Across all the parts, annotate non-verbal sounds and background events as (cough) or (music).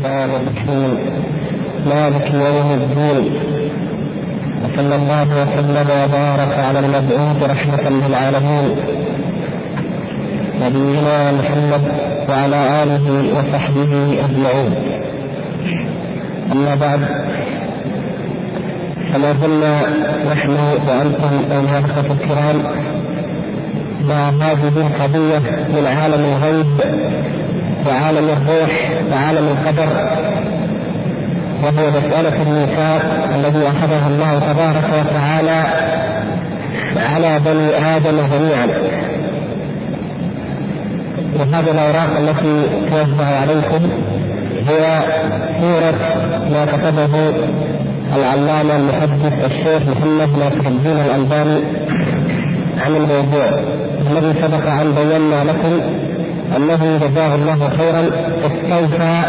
الرحمن الرحيم مالك يوم الدين وصلى الله وسلم وبارك على المبعوث رحمة للعالمين نبينا محمد وعلى آله وصحبه أجمعين. أما بعد فما زلنا نحن وأنتم أيها الأخوة الكرام مع هذه القضية من عالم الغيب وعالم الروح وعالم القدر وهو مسألة الميثاق الذي أخذه الله تبارك وتعالى على بني آدم جميعا. وهذه الأوراق التي توزع عليكم هي سورة ما كتبه العلامة المحدث الشيخ محمد ناصر الدين الألباني عن الموضوع الذي سبق أن بينا لكم أنه جزاه الله خيرا استوفى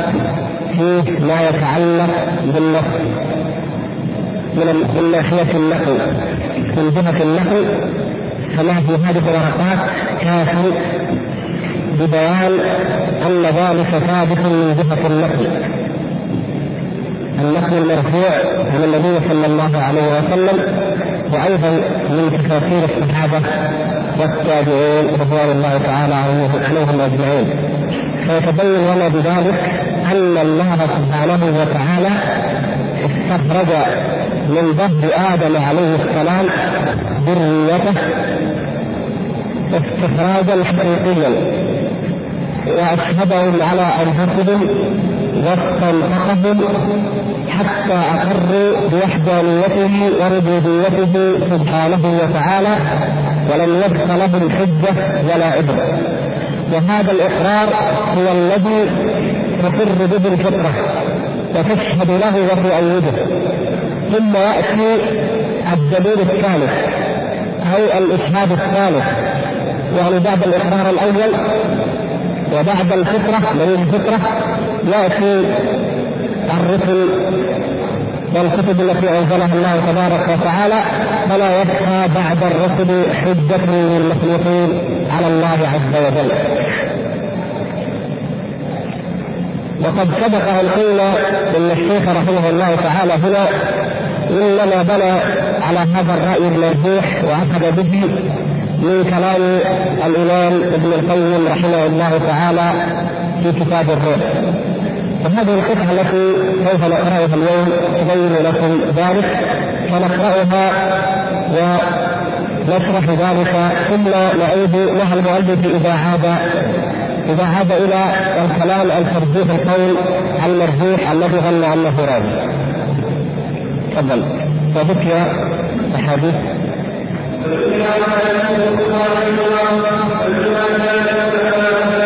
فيه ما يتعلق بالنقل من ناحية النقل من جهة النقل فما في هذه الورقات كاف ببيان أن ذلك ثابت من جهة النقل النقل المرفوع عن النبي صلى الله عليه وسلم وأيضا من تفاسير الصحابة والتابعين رضوان الله تعالى عليهم أجمعين. فيتبين لنا بذلك أن الله سبحانه وتعالى استخرج من ظهر آدم عليه السلام ذريته استخراجا حقيقيا. وأشهدهم على أنفسهم واستنطقهم حتى أقروا بوحدانيته وربوبيته سبحانه وتعالى ولم يبق لهم حجه ولا عبرة. وهذا الاقرار هو الذي تقر به الفطرة وتشهد له وتؤيده ثم يأتي الدليل الثالث أو الإشهاد الثالث يعني بعد الاقرار الأول. وبعد الفطرة دليل الفطرة يأتي الرسل والكتب التي أنزلها الله تبارك وتعالى فلا يبقى بعد الرسل حجة للمخلوقين على الله عز وجل. وقد سبق أن قلنا إن الشيخ رحمه الله تعالى هنا إنما بنى على هذا الرأي المرجوح واخذ به من كلام الإمام ابن القيم رحمه الله تعالى في كتاب الروح فهذه القطعة التي سوف نقرأها اليوم تبين لكم ذلك ونقرأها ونشرح ذلك ثم نعود لها المؤلف إذا عاد إذا عاد إلى الكلام عن القول المرجوح الذي ظن أنه راوي. تفضل فبكى أحاديث Thank you.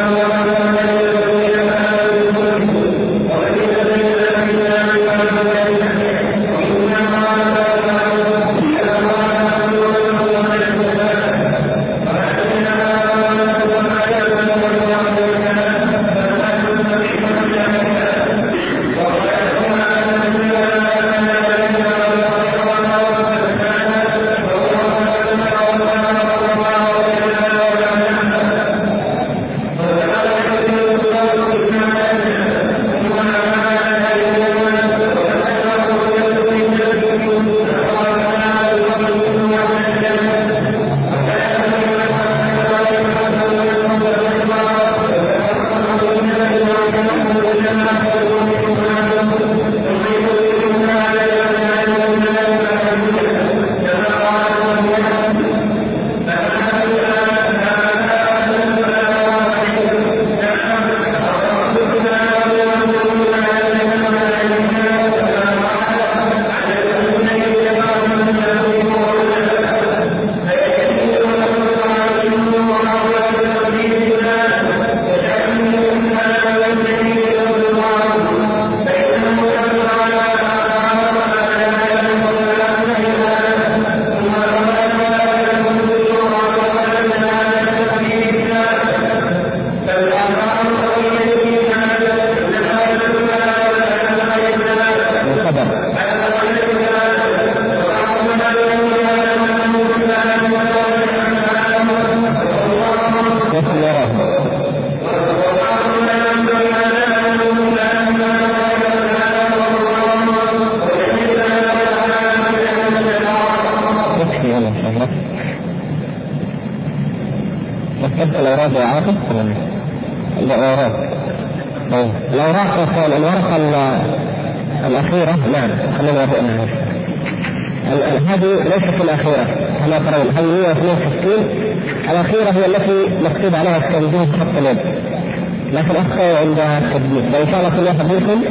فإن شاء الله كل واحد منكم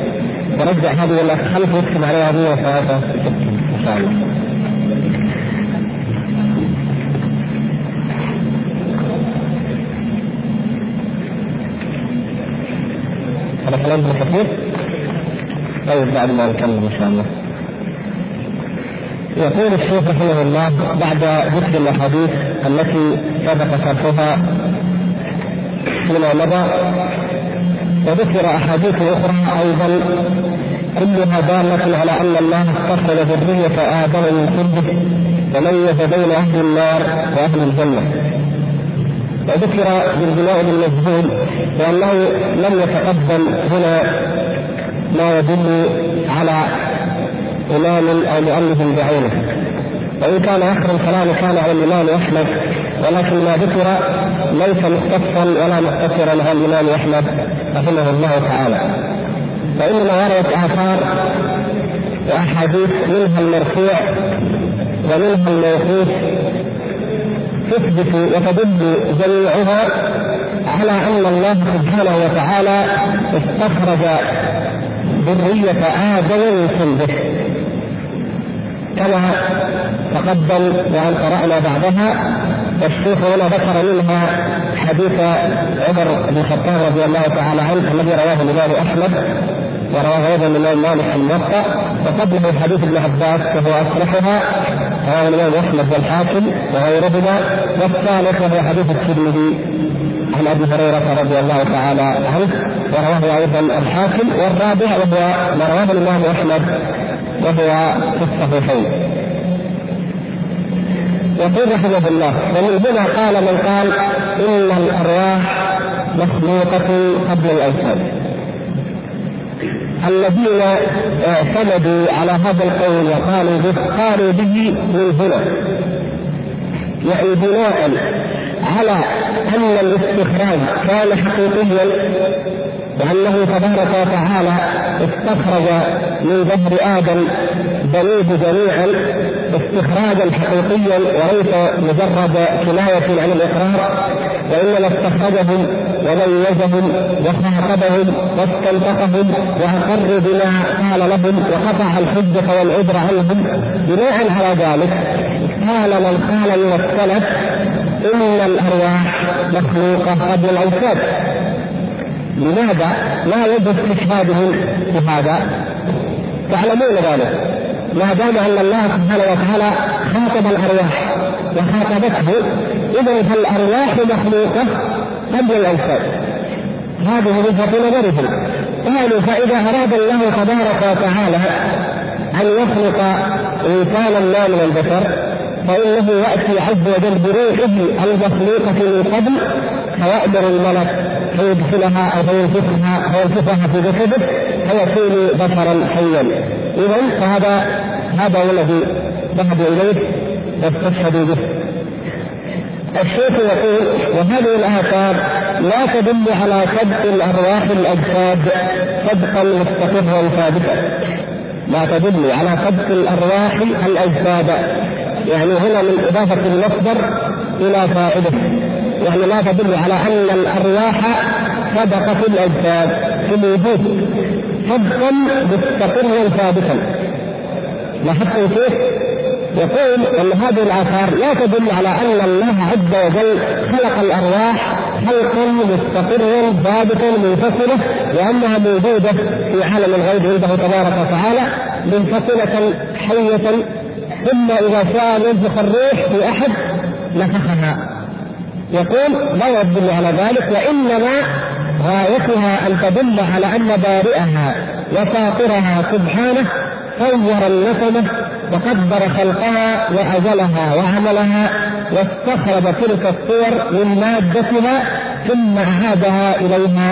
يرجع هذه إلى خلف ويكتب عليها 163 إن شاء الله. هذا كلام كثير طيب بعد ما نكمل إن شاء الله. يقول الشيخ رحمه الله بعد ذكر الأحاديث التي سبق شرحها فيما مضى وذكر أحاديث أخرى أيضا كلها دالة على أن الله استخرج ذرية آدم من كله وميز بين أهل النار وأهل الجنة. وذكر بالبناء المجهول لأنه لم يتقدم هنا ما يدل على إمام أو مؤلف بعينه. وإن كان آخر الكلام كان عن الإمام أحمد ولكن ما ذكر ليس مختصا ولا مختصرا عن الإمام أحمد رحمه الله تعالى. فإنما وردت آثار وأحاديث منها المرفوع ومنها الموقوف تثبت وتدل جميعها على أن الله سبحانه وتعالى استخرج ذرية آدم من صلبه كما تقدم وأن قرأنا بعدها والشيخ هنا ذكر منها حديث عمر بن الخطاب رضي الله تعالى عنه الذي رواه الإمام أحمد ورواه أيضا الإمام مالك في الموطأ. وقبله حديث ابن عباس وهو أصلحها. رواه الإمام أحمد والحاكم وغيرهما. والثالث وهو حديث الترمذي عن أبي هريرة رضي الله تعالى عنه ورواه أيضا الحاكم. والرابع وهو ما رواه الإمام أحمد وهو في الصحيحين يقول رحمه الله ومن هنا قال من قال إن الأرواح مخلوقة قبل الاجساد الذين اعتمدوا على هذا القول وقالوا به قالوا به من هنا. يعني بناء على أن الاستخراج كان حقيقيا وأنه تبارك وتعالى استخرج من ظهر آدم بنيه جميعا استخراجا حقيقيا وليس مجرد كناية عن الإقرار وإنما استخرجهم وميزهم وخاطبهم واستنطقهم وأقر بما قال لهم وقطع الحجة والعذر عنهم. بناء على ذلك قال من قال من السلف إن الأرواح مخلوقة قبل الاجساد لماذا لا يجب استشهادهم بهذا؟ تعلمون ذلك. ما دام أن الله سبحانه وتعالى خاطب الأرواح وخاطبته اذا فالأرواح مخلوقة قبل الانسان هذه وجهة نظرهم. قالوا فإذا أراد الله تبارك وتعالى أن يخلق إنسانا ما من البشر فإنه يأتي عز وجل بروحه المخلوقة من قبل فيامر الملك. فيدخلها أو فينفخها فينفخها في جسده فيكون بشرا حيا اذا فهذا هذا هو الذي ذهبوا إليه واستشهدوا به. الشيخ يقول وهذه الآثار لا تدل على سبق الأرواح الأجساد سبقا مستقرا ثابتا لا تدل على سبق الأرواح الأجساد. يعني هنا من إضافة المصدر إلى فائدة. يعني لا تدل على أن الأرواح سبقت الأجساد في الوجود. سبقا مستقرا ثابتا لاحظتم كيف؟ يقول إن هذه الآثار لا تدل على أن الله عز وجل خلق الأرواح خلقا مستقرا ثابتا منفصلة وأنها موجودة في عالم الغيب عنده تبارك وتعالى منفصلة حية ثم إذا شاء ينفخ الروح في أحد نفخها. يقول لا يدل على ذلك وإنما غايتها أن تدل على أن بارئها وفاطرها سبحانه صور النسمة وقدر خلقها واجلها وعملها واستخرج تلك الصور من مادتها ثم أعادها إليها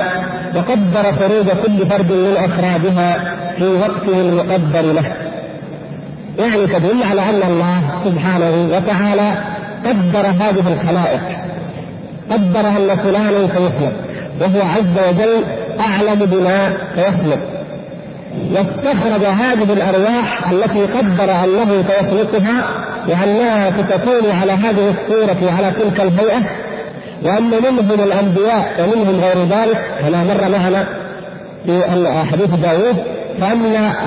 وقدر خروج كل فرد من أفرادها في وقته المقدر له. يعني تدل على أن الله سبحانه وتعالى قدر هذه الخلائق قدر ان فلانا سيخلق وهو عز وجل اعلم بما سيخلق واستخرج هذه الارواح التي قدر انه سيخلقها وانها ستكون على هذه الصورة وعلى تلك الهيئة وان منهم الانبياء ومنهم غير ذلك كما مر معنا في حديث داوود فان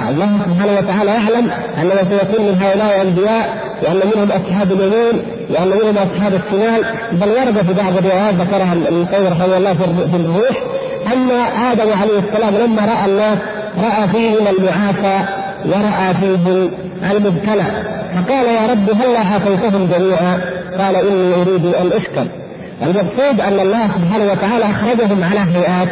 الله سبحانه وتعالى يعلم انه سيكون من هؤلاء الأنبياء وأن منهم أصحاب اليمين وأن منهم أصحاب الشمال بل ورد في بعض الروايات ذكرها القيم رحمه الله في الروح. ان آدم عليه السلام لما رأى الناس رأى فيهم المعافى ورأى فيهم المبتلى. فقال يا رب هل عافيتهم جميعا؟ قال إني أريد أن أشكر. المقصود أن الله سبحانه وتعالى أخرجهم على هيئات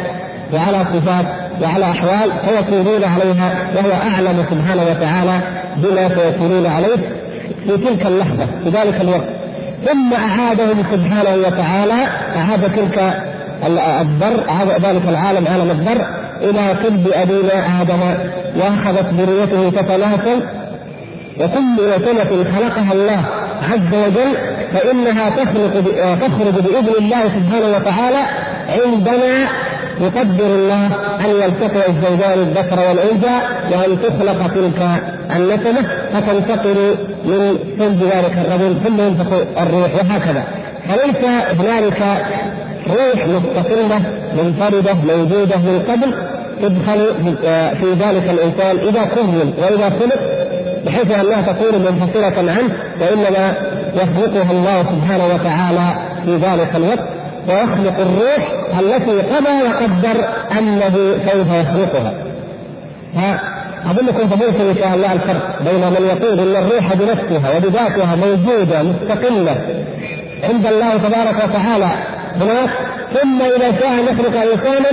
وعلى صفات وعلى أحوال فيكونون عليها وهو أعلم سبحانه وتعالى بما سيكونون عليه في تلك اللحظة في ذلك الوقت. ثم أعادهم سبحانه وتعالى أعاد تلك الذر أعاد ذلك العالم عالم الذر إلى كلب أبينا آدم وأخذت ذريته تتناسل وكل سنة خلقها الله عز وجل فإنها تخلق تخرج بإذن الله سبحانه وتعالى عندما يقدر الله أن يلتقي الزوجان الذكر والأنثى وأن تخلق تلك النسمة فتنتقل من صلب ذلك الرجل ثم ينفخ الروح وهكذا. فليس هنالك روح مستقلة منفردة موجودة من قبل تدخل في ذلك الإنسان إذا كون وإذا خلق؟ بحيث انها تكون منفصلة عنه وإنما يخلقها الله سبحانه وتعالى في ذلك الوقت. ويخلق الروح التي قضى وقدر أنه سوف يخلقها. فاظنكم تدركوا إن شاء الله الفرق بين من يقول إن الروح بنفسها وبذاتها موجودة مستقلة عند الله تبارك وتعالى هناك ثم إذا شاء ان يخلق إنسانا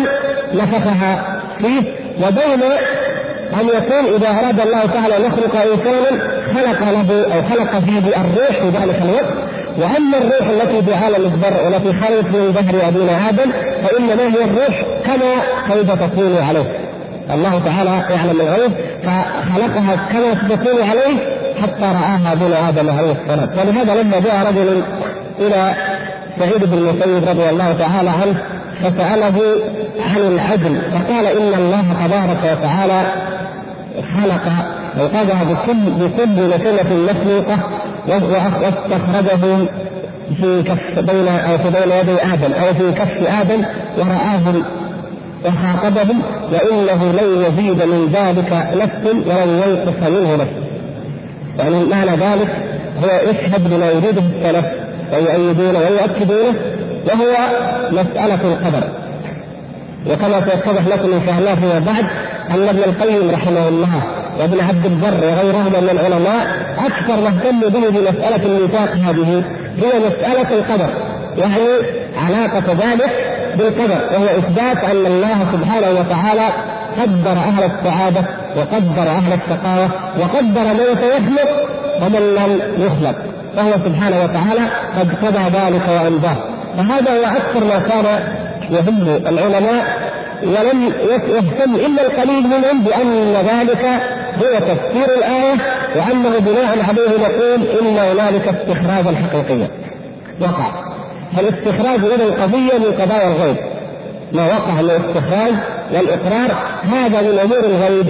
نفخها فيه وبين أن يكون إذا أراد الله تعالى أن يخلق إنسانا خلق له أو خلق فيه الروح في ذلك الوقت وأما الروح التي عالم الذر والتي خرجت من ظهر أبينا آدم فإنما هي الروح كما سوف تكون عليه. الله تعالى يعلم الغيب فخلقها كما ستكون عليه حتى رآها ابونا آدم عليه السلام. ولهذا لما جاء رجل إلى سعيد بن المسيب رضي الله تعالى عنه فسأله عن العدل فقال إن الله تبارك وتعالى خلق وقضى بكل بكل نسمة مسلوقة واستخرجه في كف بين أو في بين يدي آدم أو في كف آدم ورآهم وخاطبهم وإنه لن يزيد من ذلك نفس ولن ينقص منه نفس. يعني معنى ذلك هو يشهد بما يريده السلف ويؤيدونه ويؤكدونه وهو مسألة القدر وكما سيتضح لكم إن شاء الله فيما بعد أن ابن القيم رحمه الله وابن عبد البر وغيرهم من العلماء أكثر ما اهتموا به بمساله الميثاق هذه هي مسألة القدر يعني علاقة ذلك بالقدر وهو إثبات أن الله سبحانه وتعالى قدر أهل السعادة وقدر أهل الشقاوه وقدر من سيخلق ومن لم يخلق فهو سبحانه وتعالى قد قضى ذلك وانباه فهذا هو أكثر ما كان يهم العلماء ولم يهتم إلا القليل منهم بان ذلك هو تفسير الآية وأنه بناء عليه نقول إن هنالك استخراجا حقيقيا وقع. فالاستخراج اذا قضيه من قضايا الغيب. ما وقع من الاستخراج والإقرار هذا من أمور الغيب.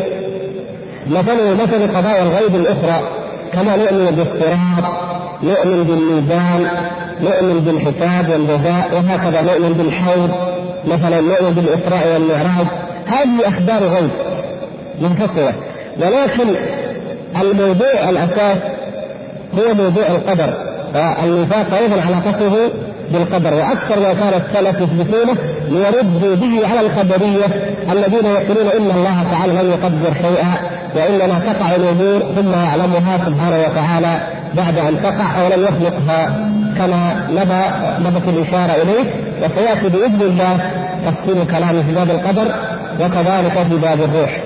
مثلا مثل قضايا الغيب الأخرى. كما نؤمن بالصراط نؤمن بالميزان نؤمن بالحساب والجزاء وهكذا نؤمن بالحوض. مثلا نؤمن بالإسراء والمعراج هذه أخبار غيب منفصلة. ولكن الموضوع الأساس هو موضوع القدر والنفاق أيضا علاقته بالقدر. وأكثر ما كان السلف يثبتونه ليردوا به على الخبرية الذين يقولون إن الله تعالى لم يقدر شيئا وإنما تقع الأمور ثم يعلمها سبحانه وتعالى بعد أن تقع أو لم يخلقها. كما نبى نبت الإشارة إليه وسيأتي بإذن الله تفصيل كلامه في باب القدر وكذلك في باب الروح.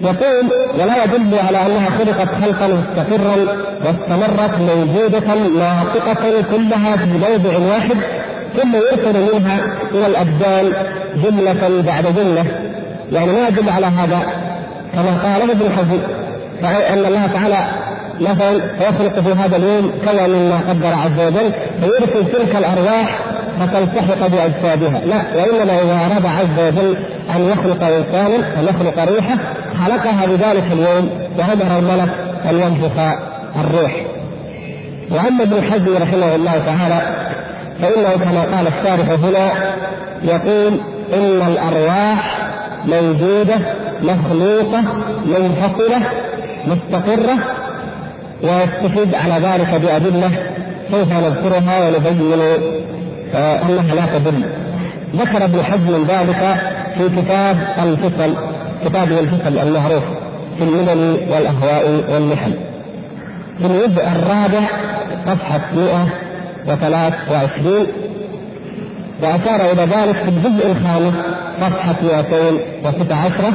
يقول ولا يدل على أنها خلقت خلقا مستقرا واستمرت موجودة ناطقة كلها في موضع واحد ثم يرسل منها إلى الأبدان جملة بعد جملة يعني ما يدل على هذا كما قال ابن حزم أن الله تعالى مثلا يخلق في هذا اليوم كذا مما قدر عز وجل فيرسل تلك الأرواح فتلتحق بأجسادها، لا وإنما إذا أراد عز وجل أن يخلق انسانا أن يخلق روحه خلقها بذلك اليوم وامر الملك ان ينفخ الروح. وأما ابن حزم رحمه الله تعالى فإنه كما قال الشارح هنا يقول إن الأرواح موجودة مخلوقة منفصلة مستقرة ويستفيد على ذلك بأدلة سوف نذكرها ونبين انها لا تدل. ذكر ابن حزم ذلك في كتاب الفصل كتاب الفصل المعروف في الملل والأهواء والمحن. في الجزء الرابع صفحة 123 وأشار إلى ذلك في الجزء الخامس صفحة 216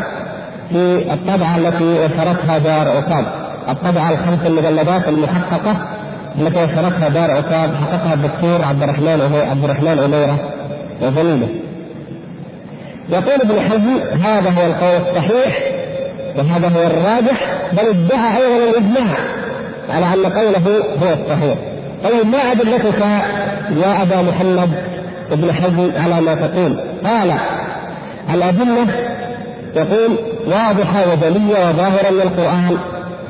في الطبعة التي نشرتها دار عقاب. الطبعة الخمس المجلدات المحققة التي نشرتها دار عقاب حققها الدكتور عبد الرحمن عبد الرحمن عميره وزميله يقول ابن حزم هذا هو القول الصحيح وهذا هو الراجح بل ادعى أيضا الإجماع على أن قوله هو الصحيح. طيب ما أدلتك يا أبا محمد ابن حزم على ما تقول؟ قال الأدلة يقول واضحة وجلية وظاهرة من القرآن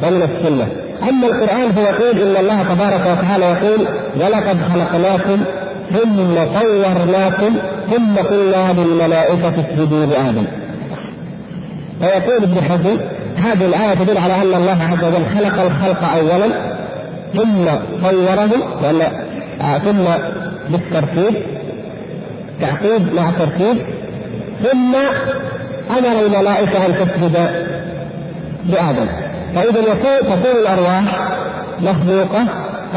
ومن السنة. أما القرآن فيقول إن الله تبارك وتعالى يقول ولقد خلقناكم ثم صورناكم ثم قلنا للملائكة اسجدوا لآدم. فيقول ابن حزم هذه الآية تدل على أن الله عز وجل خلق الخلق أولا ثم صورهم وأن آه ثم بالترتيب تعقيد مع ترتيب. ثم أمر الملائكة أن تسجد لآدم. فإذا تكون الأرواح مخلوقة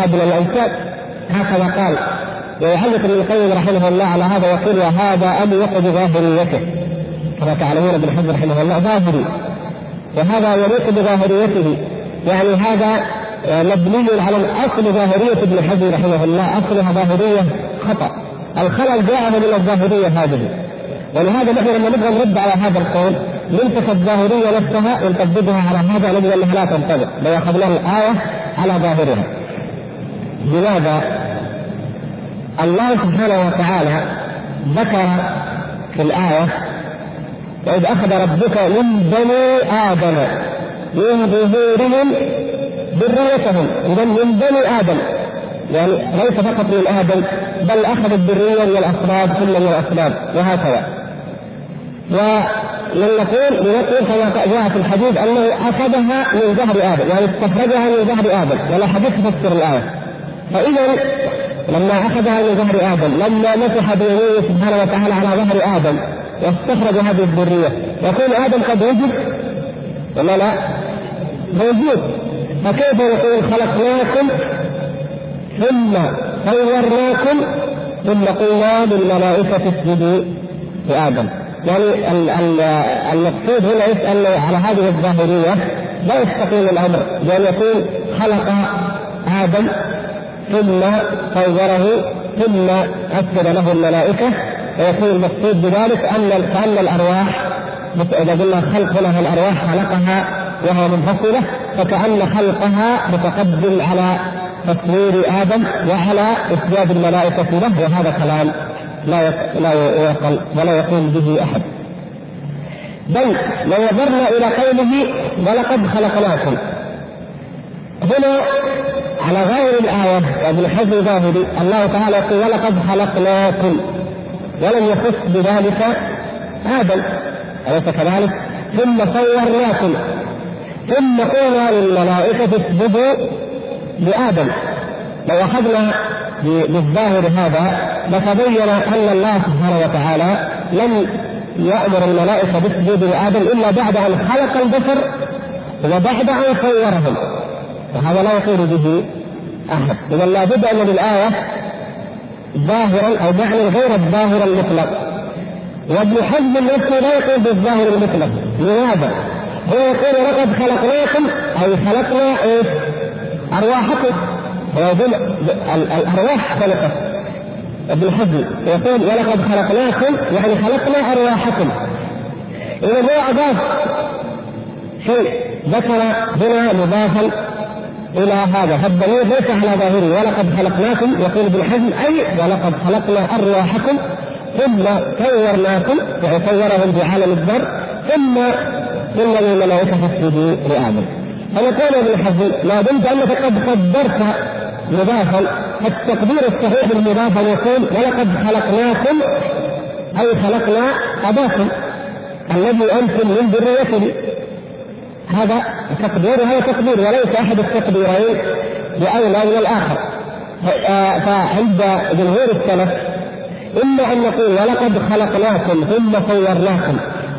قبل الأجساد هكذا قال. ويعلق ابن القيم رحمه الله على هذا يقول وهذا أليق بظاهريته كما تعلمون ابن حزم رحمه الله ظاهري. وهذا يليق بظاهريته. يعني هذا مبني على الأصل ظاهرية ابن حزم رحمه الله. أصلها ظاهرية خطأ. الخلل جاء من الظاهرية هذه. ولهذا نحن لما نبغى نرد على هذا القول نمسك الظاهرية نفسها ونطبقها على هذا نجد انها لا تنطبق. لو اخذنا الآية على ظاهرها. لماذا؟ الله سبحانه وتعالى ذكر في الآية وإذ أخذ ربك من بني آدم من ظهورهم ذريتهم. إذا من بني آدم. يعني ليس فقط من آدم بل أخذ الذرية من الأسباب ثم من الأسباب وهكذا. ولنقول لنقول كما جاء في الحديث أنه أخذها من ظهر آدم يعني استخرجها من ظهر آدم ولا حديث تفسر الآية. فإذا لما أخذها من ظهر آدم لما مسح بيمينه سبحانه وتعالى على ظهر آدم واستخرج هذه الذرية. يكون آدم قد وجد؟ ولا لا؟ موجود. فكيف يقول خلقناكم ثم صورناكم ثم قلنا للملائكة اسجدوا لآدم؟ يعني المقصود هنا يسأل على هذه الظاهرية لا يستقيم الأمر بأن يكون خلق آدم ثم صوره ثم أسجد له الملائكة. ويكون المقصود بذلك أن كان الأرواح إذا قلنا خلق هنا الأرواح خلقها وهي منفصلة فكأن خلقها متقدم على تصوير آدم وعلى إسجاد الملائكة له وهذا كلام. لا لا يقل ولا يقوم به أحد. بل لو نظرنا إلى قوله ولقد خلقناكم هنا على غير الآية وابن حزم ظاهري الله تعالى يقول ولقد خلقناكم ولم يخص بذلك آدم أليس كذلك؟ ثم صورناكم ثم قلنا للملائكة اسجدوا لآدم لو أخذنا بالظاهر هذا لتبين أن الله سبحانه وتعالى لم يأمر الملائكة بالسجود لآدم إلا بعد أن خلق البشر وبعد أن صورهم. وهذا لا يقول به أحد. إذا لابد أن للآية ظاهرا أو معنى غير الظاهر المطلق. وابن حزم نفسه لا يقول بالظاهر المطلق. لماذا؟ هو يقول لقد خلقناكم أي خلقنا إيش؟ أرواحكم. ويقول الأرواح خلقت ابن حزم يقول ولقد خلقناكم يعني خلقنا أرواحكم. إذا هو أضاف شيء ذكر هنا مضافا إلى هذا. فالضمير ليس على ظاهره. ولقد خلقناكم يقول ابن حزم أي ولقد خلقنا أرواحكم ثم صورناكم يعني صورهم في عالم الذر ثم قلنا للملائكه فاسجدوا لآدم. فيقول ابن حزم ما دمت أنك قد قدرت مضافا التقدير الصحيح للمضاف يكون ولقد خلقناكم أي خلقنا اباكم الذي أنتم من ذريته هذا تقدير وهذا تقدير وليس أحد التقديرين بأولى من الآخر. فعند جمهور السلف إما أن نقول ولقد خلقناكم ثم صورناكم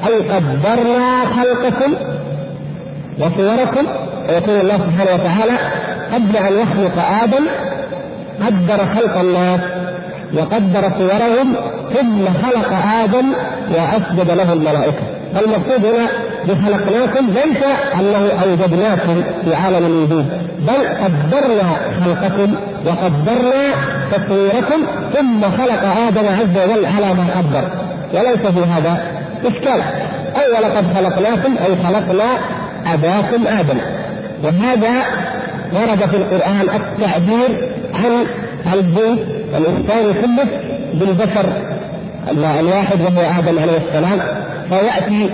أي قدرنا خلقكم وصوركم ويقول الله سبحانه وتعالى قبل أن يخلق آدم قدر خلق الناس وقدر صورهم ثم خلق آدم وأسجد له الملائكة. فالمقصود هنا بخلقناكم ليس أنه أوجدناكم في عالم الوجود بل قدرنا خلقكم وقدرنا تصويركم ثم خلق آدم عز وجل على ما قدر. وليس في هذا إشكال. اي ولقد خلقناكم أي خلقنا أباكم آدم. وهذا ورد في القرآن التعبير عن الجنس الانسان كله بالبشر. الواحد وهو آدم عليه السلام. فياتي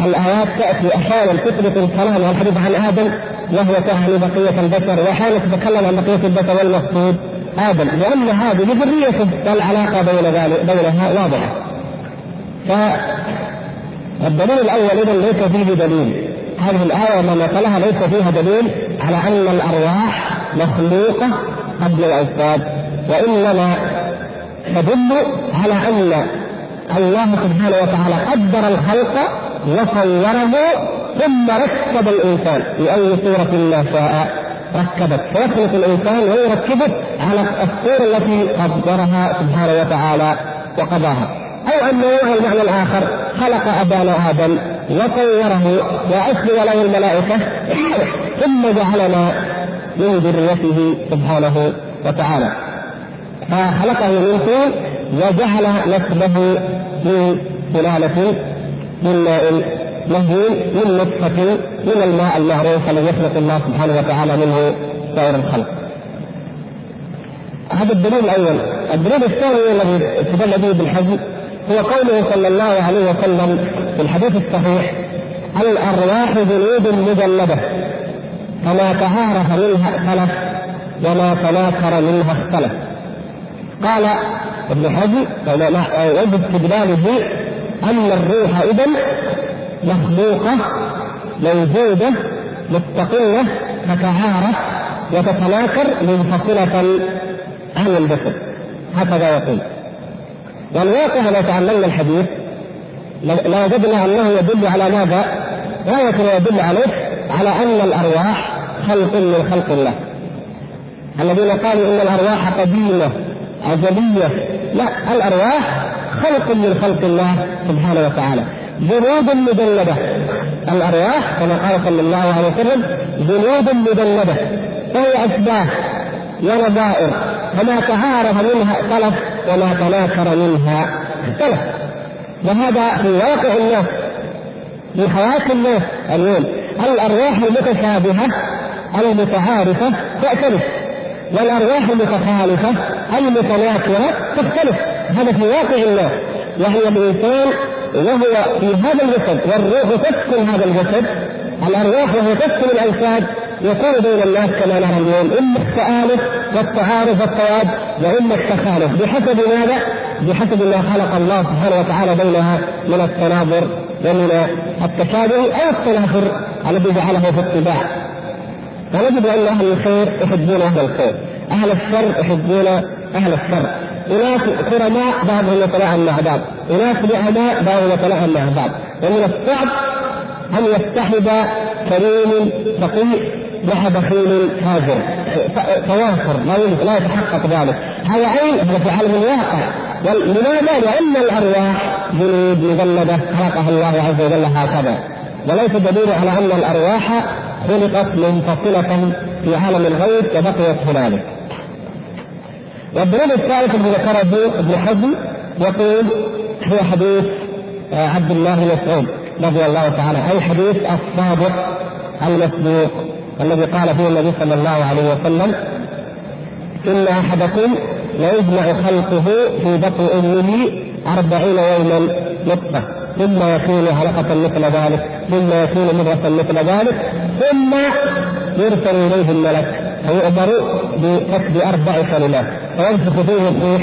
الآيات تأتي أحيانا تثبت الكلام والحديث عن آدم وهو تعني بقية البشر وأحيانا تتكلم عن بقية البشر والمقصود آدم. لأن هذه ذريته والعلاقة بين ذلك بينها واضحة. فالدليل الأول اذا ليس فيه دليل. هذه الآية وما نقلها ليس فيها دليل على أن الأرواح مخلوقة قبل الاجساد وإنما تدل على أن الله سبحانه وتعالى قدر الخلق وصوره ثم ركب الإنسان. في أي صورة ما شاء ركبت. فيخلق الإنسان ويركبه على الصورة التي قدرها سبحانه وتعالى وقضاها. انه على المعنى الآخر خلق أبانا آدم وصوره واسلم له الملائكة ثم جعلنا من ذريته سبحانه وتعالى فخلقه من طين وجعل نسله من سلالة من ماء مهين من نطفة من الماء المعروف الذي يخلق الله سبحانه وتعالى منه سائر الخلق. هذا الدليل الأول، الدليل الثاني الذي استدل به ابن حزم هو قوله صلى الله عليه وسلم في الحديث الصحيح الأرواح جنود مجلدة فما تعارف منها اختلف وما تناكر منها اختلف. قال ابن حزم وجه استدلاله أن الروح اذا مخلوقة موجودة مستقلة تتعارف وتتناكر منفصلة عن الجسد هكذا يقول. والواقع لو تعلمنا الحديث لوجدنا أنه يدل على ماذا؟ غاية يدل عليه على أن الأرواح خلق من خلق الله. الذين قالوا إن الأرواح قديمة أزلية لا الأرواح خلق من خلق الله سبحانه وتعالى. جنود مجندة. الأرواح كما قال صلى الله عليه وسلم جنود مجندة. فهي أشباه. ونظائر فما تعارف منها اختلف وما تناكر منها اختلف. وهذا في واقع الناس في حياة الناس اليوم. الأرواح المتشابهة المتعارفة تأتلف. والأرواح المتخالفة المتناكره تختلف. هذا في واقع الناس. يعني الإنسان وهو في هذا الجسد والروح تسكن هذا الجسد الأرواح وهي تسكن الاجساد يكون بين الناس كما نرى اليوم اما التآلف والتعارف والتواد واما التخالف. بحسب ماذا؟ بحسب ما خلق الله سبحانه وتعالى بينها من التناظر ومن التشابه أو التنافر الذي جعله في الطباع فنجد أن أهل الخير يحبون أهل الخير، أهل الشر يحبون أهل الشر، اناس كرماء بعضهم يتلاعن مع بعض، اناس نعماء بعضهم يتلاعن مع بعض، ومن الصعب ان يتحد كريم تقي مع بخيل فاجر. تواصر لا لا يتحقق ذلك. هذا عين هذا في عالم الواقع لماذا؟ لأن الأرواح جنود مجلده خلقها الله عز وجل هكذا. وليس دليل على أن الأرواح خلقت منفصلة في عالم الغيب وبقيت هنالك. والدليل الثالث الذي ذكره ابن حزم يقول هو حديث آه، عبد الله بن مسعود. رضي الله تعالى أي حديث الصادق المصدوق الذي قال فيه النبي صلى الله عليه وسلم إن أحدكم ليجمع خلقه في بطن أمه أربعين يوما نطفة ثم يكون علقة مثل ذلك ثم يكون مضغة مثل ذلك ثم يرسل إليه الملك فيؤمر بكتب أربع كلمات فينفخ فيه الروح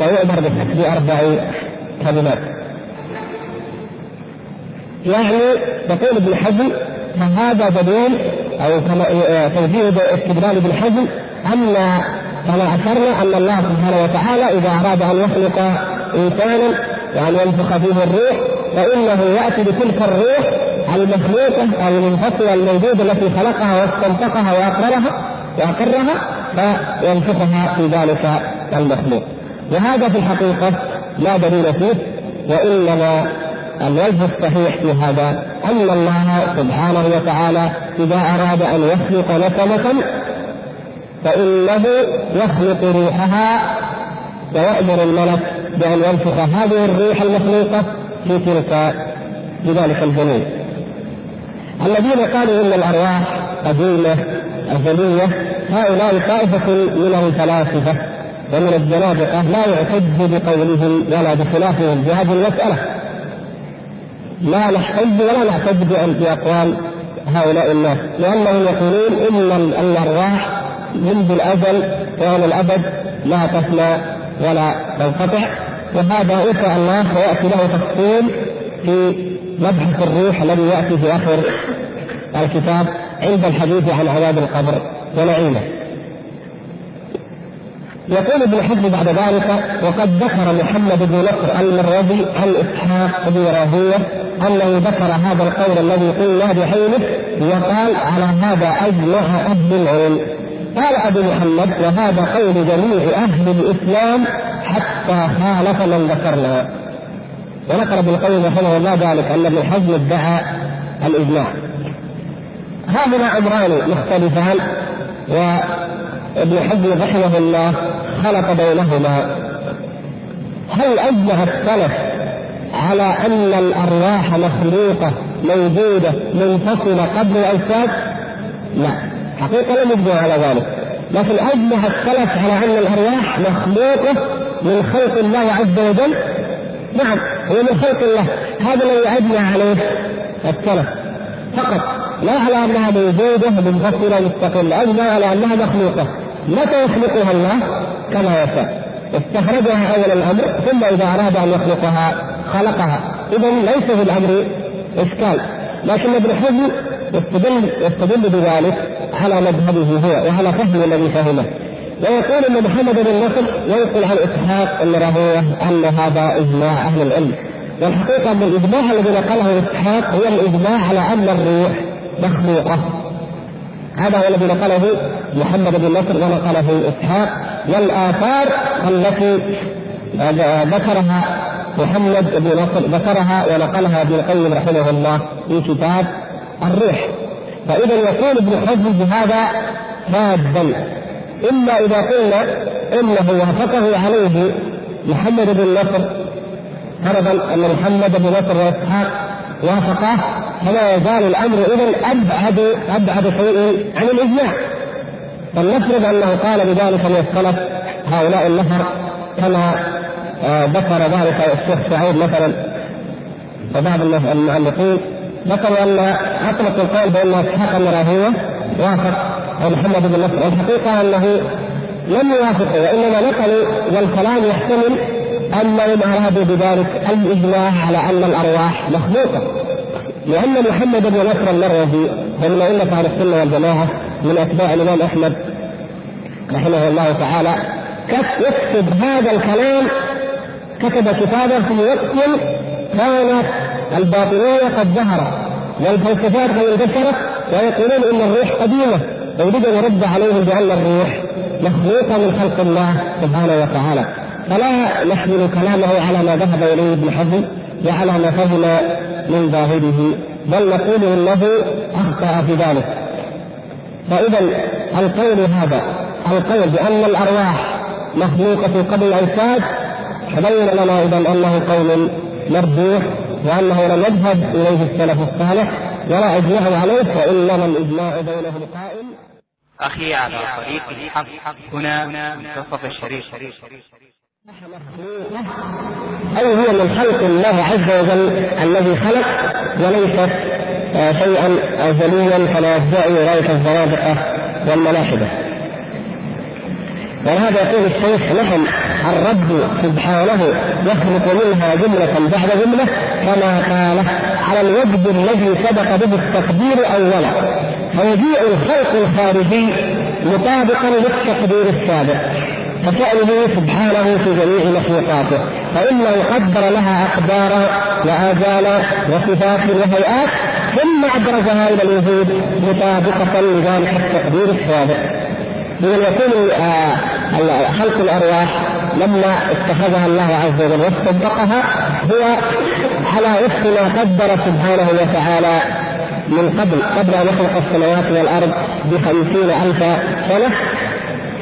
ويؤمر بكتب أربع كلمات. يعني يقول ابن حزم فهذا دليل أو توجيه استدلال ابن حزم أن كما أشرنا أن الله سبحانه وتعالى إذا أراد أن يخلق إنسانا يعني ينفخ فيه الروح فإنه يأتي بتلك الروح المخلوقة أو المنفصله الموجوده التي خلقها واستنطقها واقررها وأقرها فينفخها في ذلك المخلوق. وهذا في الحقيقة لا دليل فيه وإنما الوجه الصحيح في هذا أن الله سبحانه وتعالى إذا أراد أن يخلق نسمة فإنه يخلق روحها ويأمر الملك بأن ينفخ هذه الريح المخلوقة في تلك في ذلك الجنين. الذين قالوا إن الأرواح قديمة أزلية هؤلاء طائفة من الفلاسفة ومن الزنادقة لا يعتد بقولهم ولا بخلافهم في هذه المسألة لا نحتج ولا نعتد بأقوال هؤلاء الناس. لأنهم يقولون إن الأرواح منذ الأزل وإلى الأبد لا تفنى ولا تنقطع. وهذا إن شاء الله سيأتي له تفصيل في مبحث الروح الذي يأتي في آخر الكتاب عند الحديث عن عذاب القبر ونعيمه. يقول ابن حزم بعد ذلك وقد ذكر محمد بن نصر المروزي عن إسحاق بن راهوية انه ذكر هذا القول الذي قلنا بعينه وقال على هذا أجمع أهل العلم؟ قال أبو محمد وهذا قول جميع أهل الإسلام حتى خالف من ذكرنا. وذكر ابن القيم رحمه الله ذلك أن ابن حزم ادعى الإجماع. هذا امران مختلفان وابن حزم رحمه الله خلط بينهما. هل أجمع السلف على أن الأرواح مخلوقة موجودة منفصلة قبل الاجساد؟ لا حقيقة لم يجمع على ذلك. لكن أجمع السلف على أن الأرواح مخلوقة من خلق الله عز وجل؟ نعم هو من خلق الله. هذا الذي أجمع عليه السلف. فقط لا على أنها موجودة منفصلة مستقلة. أجمع على أنها مخلوقة. متى يخلقها الله؟ كما يشاء. استخرجها أول الأمر ثم إذا أراد أن يخلقها خلقها. اذا ليس في الأمر إشكال. لكن ابن حزم يستدل يستدل بذلك على مذهبه هو وعلى فهمه الذي فهمه. ويقول إن محمد بن نصر ينقل عن إسحاق بن راهويه أن هذا إجماع أهل العلم. والحقيقة أن الإجماع الذي نقله إسحاق هو الإجماع على أن الروح مخلوقة. هذا هو الذي نقله محمد بن نصر ونقله إسحاق. والآثار التي ذكرها محمد بن نصر ذكرها ونقلها ابن القيم رحمه الله في كتاب الروح فإذا يقول ابن حزم بهذا فادا الا إذا قلنا إنه وافقه عليه محمد بن نصر فرضا أن محمد بن نصر وإسحاق وافقه فلا يزال الأمر اذا أبعد أبعد شيء عن الإجماع. فلنفرض أنه قال بذلك من السلف هؤلاء النفر كما ذكر ذلك الشيخ سعيد مثلا وبعض المعلقين ذكروا أن اطلق القول بأن إسحاق راهويه وافق محمد بن نصر الحقيقة أنه لم يوافقوا وإنما نقلوا والكلام يحتمل انهم ارادوا بذلك الإجماع على أن الأرواح مخلوقة لأن محمد بن نصر المروزي ومن ائمه أهل السنة والجماعة من أتباع الإمام أحمد رحمه الله تعالى يكتب هذا الكلام كتب كتابا في وقت كانت الباطنية قد ظهرت والفلسفات قد انتشرت ويقولون إن الروح قديمة يريد أن يرد عليهم بأن الروح مخلوقة من خلق الله سبحانه وتعالى. فلا نحمل كلامه على ما ذهب إليه ابن حزم وعلى ما فهم من ظاهره بل نقول إنه أخطأ في ذلك. فاذا القول هذا القول بأن الأرواح مخلوقة قبل الاجساد تبين لنا اذا أنه قول مرجوح وأنه لم يذهب إليه السلف الصالح ولا اجمعوا عليه وإنما الإجماع بينهم قائم. أخي على طريق الحق. هنا منتصف الشريف. أي هو من خلق الله عز وجل الذي خلق وليس آه، شيئا أزليا كما يدعي أولئك الزنادقة والملاحدة. ولهذا يقول الشيخ نعم الرب سبحانه يخلق منها جملة بعد جملة كما قال على الوجه الذي سبق به التقدير أولا. فيجيء الخلق الخارجي مطابقا للتقدير السابق. فشأنه سبحانه في جميع مخلوقاته. فإنه قدر لها أقدارا وآجالا وصفات وهيئات ثم أدرجها إلى الوجود مطابقة لذلك التقدير السابق. إذا يكون آه، خلق الأرواح لما اتخذها الله عز وجل واستنطقها هو على وفق ما قدر سبحانه وتعالى من قبل قبل أن يخلق السماوات والأرض بخمسين ألف سنة.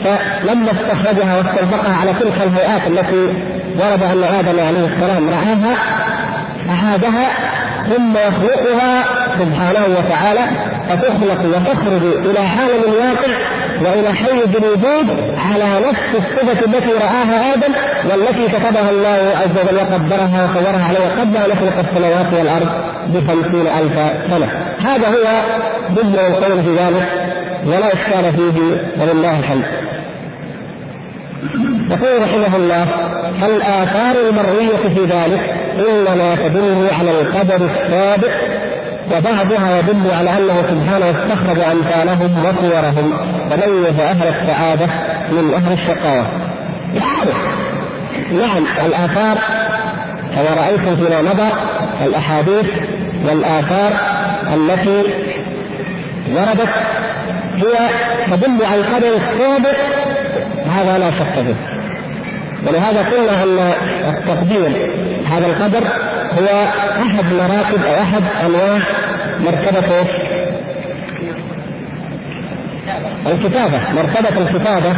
فلما استخرجها واستنطقها على تلك الهيئات التي ورد أن آدم عليه السلام رآها أعادها ثم يخلقها سبحانه وتعالى فتخلق وتخرج إلى عالم الواقع وإلى حيز الوجود على نفس الصفة التي رآها آدم والتي كتبها الله عز وجل وقدرها وصورها عليه قبل ان يخلق السماوات والأرض بخمسين ألف سنة. هذا هو ضمن القول في ذلك ولا إشكال فيه ولله الحمد. يقول رحمه الله الآثار المروية في ذلك إنما تدل على القدر السابق وبعضها يدل على أنه سبحانه استخرج أمثالهم وصورهم وميز أهل السعادة من أهل الشقاوة. نعم الآثار كما رأيتم فيما مضى الأحاديث والآثار التي وردت هي تدل على القدر السابق هذا لا شك فيه. ولهذا قلنا أن التقدير هذا القدر هو أحد مراتب أو أحد أنواع مرتبة الكتابة. مرتبة الكتابة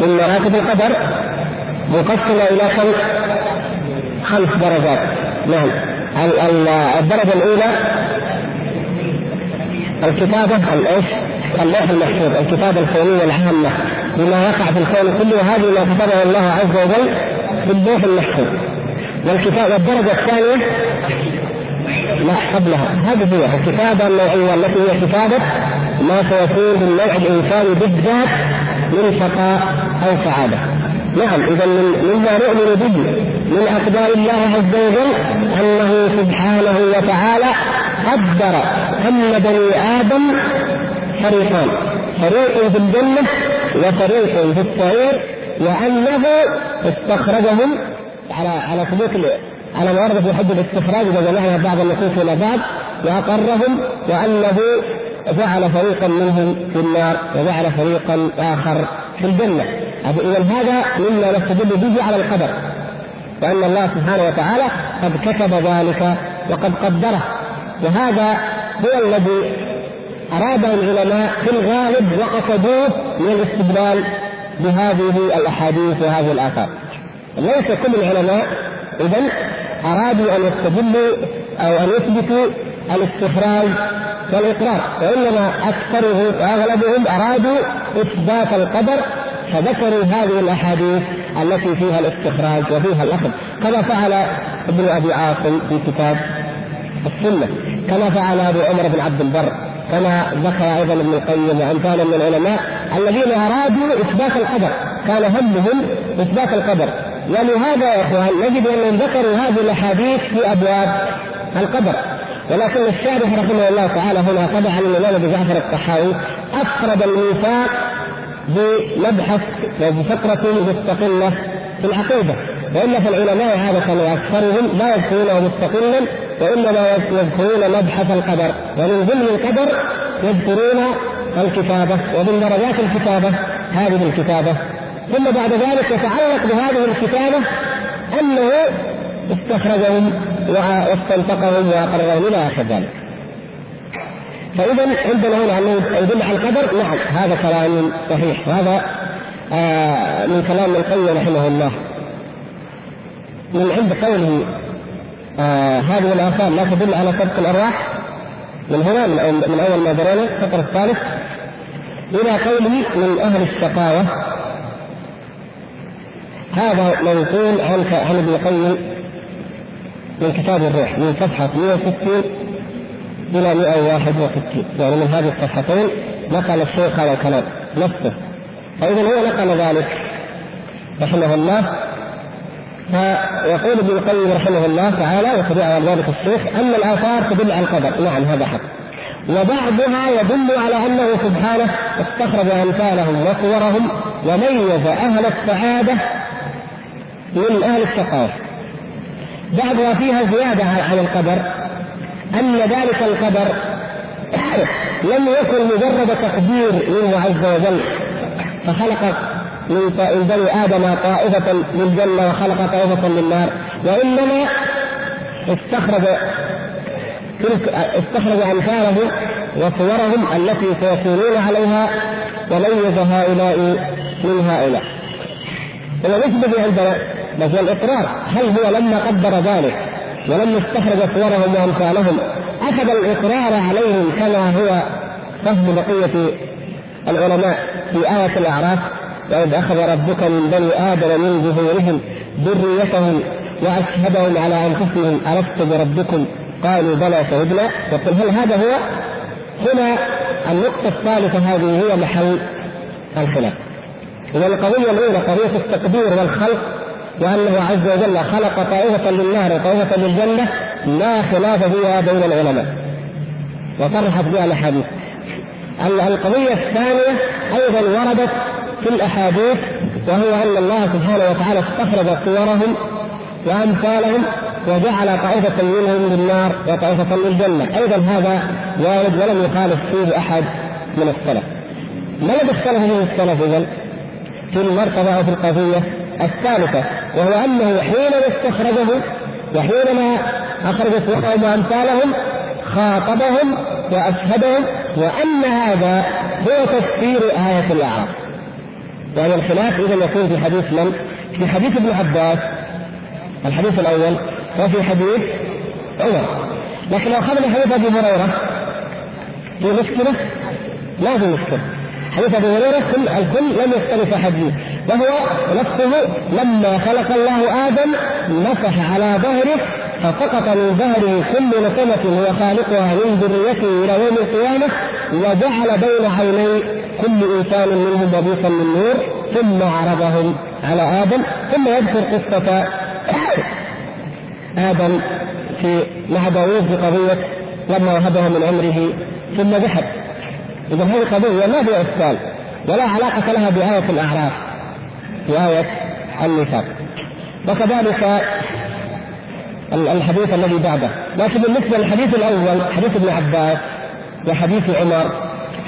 من مراتب القدر مقسمة إلى خمس خمس درجات. نعم. الدرجة الأولى الكتابة الايش؟ اللوح المحفوظ الكتابة الكونية العامة بما يقع في الكون كله وهذه ما كتبه الله عز وجل في المحفوظ. والكتاب والدرجة الثانية لا قبلها. هذه هي الكتابة النوعية التي هي كتابة ما سيكون بالنوع الإنساني بالذات من شقاء أو سعادة. نعم إذا مما نؤمن به من أقدار الله عز وجل أنه سبحانه وتعالى قدر أن بني آدم فريقان فريق في الجنة وفريق في السعير وأنه استخرجهم على على ثبوت على في حد الاستخراج إذا جمعنا بعض النصوص إلى بعض وأقرهم وأنه جعل فريقا منهم في النار وجعل فريقا آخر في الجنة. إذا هذا مما نستدل به على القدر وأن الله سبحانه وتعالى قد كتب ذلك وقد قدره. وهذا هو الذي أراده العلماء في الغالب وقصدوه من الاستدلال بهذه الأحاديث وهذه الآثار. ليس كل العلماء إذا أرادوا أن يستدلوا أو أن يثبتوا الاستخراج والإقرار وإنما أكثرهم وأغلبهم أرادوا إثبات القدر فذكروا هذه الأحاديث التي فيها الاستخراج وفيها الأخذ كما فعل ابن أبي عاصم في كتاب السنة كما فعل أبو عمر بن عبد البر كما ذكر أيضا ابن القيم وأمثال من العلماء الذين أرادوا إثبات القدر. كان همهم إثبات القدر. ولهذا يا إخوان نجد انهم ذكروا هذه الأحاديث في أبواب القدر. ولكن الشارح رحمه الله تعالى هنا طبعا الإمام أبو جعفر الطحاوي أفرد الميثاق بمبحث وبفقره مستقلة في العقيدة. وإلا فالعلماء عاده أكثرهم لا يذكرونه مستقلا وإنما يذكرون مبحث القدر. ومن ضمن القدر يذكرون الكتابة ومن درجات الكتابة هذه الكتابة. ثم بعد ذلك يتعلق بهذه الكتابة أنه استخرجهم واستنطقهم واقرهم إلى آخر ذلك. فاذا عندنا هنا انه يدل على القدر. نعم هذا كلام صحيح. وهذا من كلام القيم رحمه الله. من عند قوله آه هذه الآثار لا تدل على سبق الأرواح من هنا من اول ما درينا السطر الثالث. إلى قوله من أهل الشقاوة. هذا منقول عن عن ابن القيم من كتاب الروح من صفحة 160 إلى 161 يعني من هذه الصفحتين نقل الشيخ هذا الكلام نفسه. فإذا هو نقل ذلك رحمه الله فيقول ابن القيم رحمه الله تعالى وتبعه ذلك الشيخ أن الآثار تدل على القدر، نعم هذا حق. وبعضها يدل على أنه سبحانه استخرج أمثالهم وصورهم وميز أهل السعادة من أهل الشقاوه. بعضها فيها زيادة عن القدر أن ذلك القدر لم يكن مجرد تقدير منه عز وجل فخلق من بني آدم طائفة للجنة وخلق طائفة للنار وإنما استخرج تلك استخرج امثاله وصورهم التي سيكونون عليها وميز هؤلاء من هؤلاء. ونسبة عندنا بس الإقرار هل هو لما قدر ذلك ولما استخرج صورهم وأمثالهم أخذ الإقرار عليهم كما هو فهم بقية العلماء في آية الأعراف وإذ أخذ ربك من بني آدم من ظهورهم ذريتهم وأشهدهم على أنفسهم ألست بربكم قالوا بلى شهدنا يقول هل هذا هو؟ هنا النقطة الثالثة هذه هي محل الخلاف. إذا القضية الأولى قضية التقدير والخلق وأنه عز وجل خلق طائفة للنار وطائفة للجنة لا خلاف فيها بين العلماء. وصرحت بها الأحاديث. القضية الثانية أيضا وردت في الأحاديث وهو أن الله سبحانه وتعالى استخرج صورهم وأمثالهم وجعل طائفة منهم للنار وطائفة للجنة. أيضا هذا وارد ولم يخالف فيه أحد من السلف. ما الذي اختلف فيه السلف إذا في المرتبة أو في القضية الثالثة وهو أنه حينما استخرجه وحينما أخرج صورهم وأمثالهم خاطبهم وأشهدهم وأن هذا هو تفسير آية الأعراف يعني الخلاف إذا يكون في حديث من؟ في حديث ابن عباس الحديث الأول وفي حديث عمر لكن لو أخذنا حديث أبي هريرة في مشكلة؟ لا في مشكلة حديث أبي هريرة كل الكل لم يختلف حديث وهو نفسه لما خلق الله آدم مسح على ظهره فسقط من ظهره كل نسمة هو خالقها من ذريته إلى يوم القيامة وجعل بين عيني كل إنسان منهم وبيصا من نور ثم عرضهم على آدم ثم يذكر قصة (coughs) آدم في مع داوود في قضية لما وهبه من عمره ثم ذهب. إذا هذه قضية ما فيها ولا علاقة لها بآية الأعراف. في آية النفاق. وكذلك الحديث الذي بعده. لكن بالنسبة للحديث الأول حديث ابن عباس وحديث عمر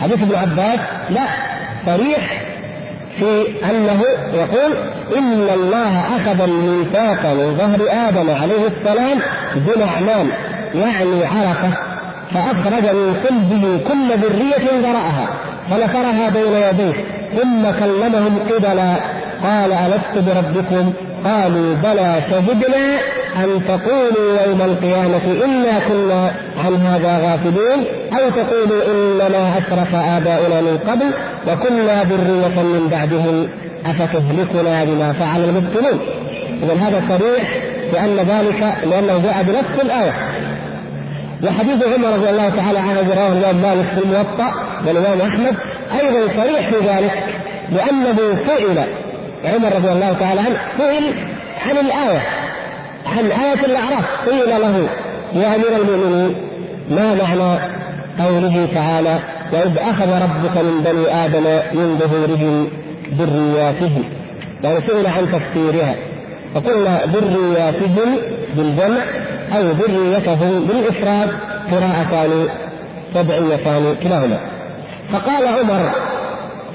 حديث ابن عباس لا صريح في أنه يقول إن الله أخذ الميثاق من ظهر آدم عليه السلام بنعمان يعني عرفة فأخرج من قلبه كل ذرية ذرأها فنثرها بين يديه ثم كلمهم قبلا قال ألست بربكم؟ قالوا بلى شهدنا أن تقولوا يوم القيامة إنا كنا عن هذا غافلين أو تقولوا إنما أشرف آباؤنا من قبل وكنا ذرية من بعدهم أفتهلكنا بما فعل المبطلون؟ إذا هذا صريح بأن ذلك لأنه جاء بنفس الآية. وحديث عمر رضي الله تعالى عنه رواه الإمام مالك في الموطأ والإمام أحمد أيضا صريح في ذلك لأنه سئل عمر رضي الله تعالى عنه سئل عن الآية عن آية الأعراف قيل له يا أمير المؤمنين ما معنى قوله تعالى وإذ أخذ ربك من بني آدم من ظهورهم ذرياتهم يعني سئل عن تفسيرها فقلنا ذرياتهم بالجمع أو ذريتهم بالإفراد قراءتان سبعيتان كلاهما. فقال عمر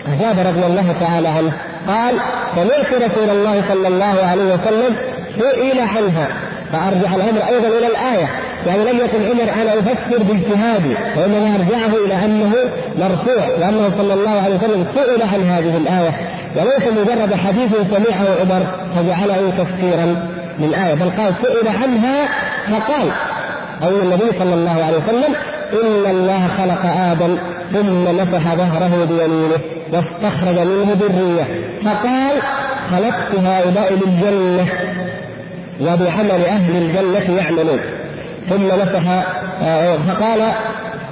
أجاب رضي الله تعالى عنه قال سمعت رسول الله صلى الله عليه وسلم سئل عنها. فأرجع الأمر أيضا إلى الآية. يعني لم يكن عمر أنا أفسر باجتهادي وإنما أرجعه إلى أنه مرفوع لأنه صلى الله عليه وسلم سئل عن هذه الآية. وليس مجرد حديث سمعه عمر فجعله تفسيرا للآية بل قال سئل عنها فقال. أو النبي صلى الله عليه وسلم إن الله خلق آدم ثم مسح ظهره بيمينه واستخرج منه ذرية فقال خلقت هؤلاء للجنة وبعمل أهل الجنة يعملون. ثم مسح آه، فقال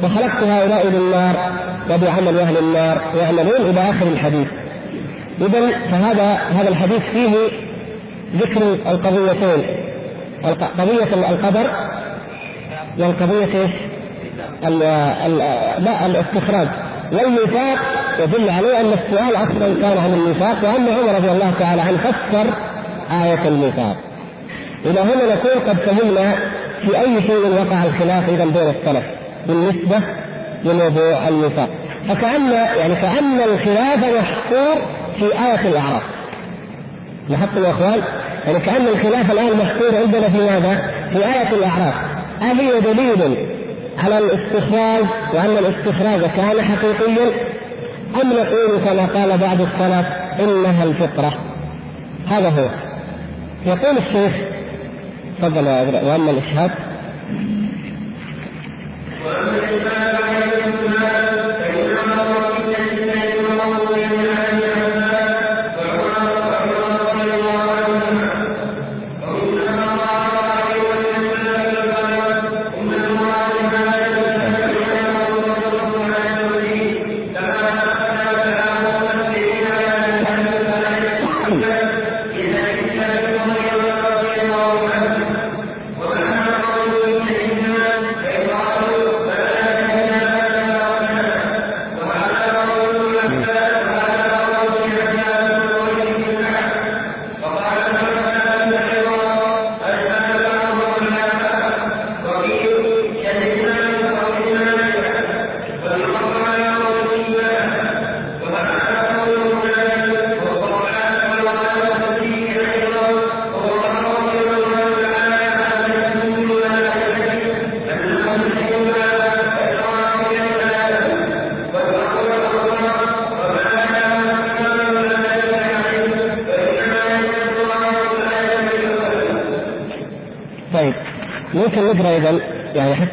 وخلقت هؤلاء للنار وبعمل أهل النار يعملون إلى آخر الحديث. إذا فهذا هذا الحديث فيه ذكر القضيتين. قضية القدر والقضية إيش؟ لا الاستخراج والميثاق يدل عليه أن السؤال أصلا كان عن الميثاق وأن عمر رضي الله تعالى عنه فسر آية الميثاق. إلى هنا نكون قد فهمنا في أي شيء وقع الخلاف إذا بين السلف بالنسبة لموضوع الميثاق. فكأن يعني كأن الخلاف محصور في آية الأعراف. لاحظتم يا إخوان؟ يعني كأن الخلاف الآن محصور عندنا في ماذا؟ في آية الأعراف. هل هي دليل على الاستخراج وأن الاستخراج كان حقيقيا؟ أم نقول كما قال بعض السلف إنها الفطرة؟ هذا هو. يقول الشيخ تفضل يا وأما الإشهاد؟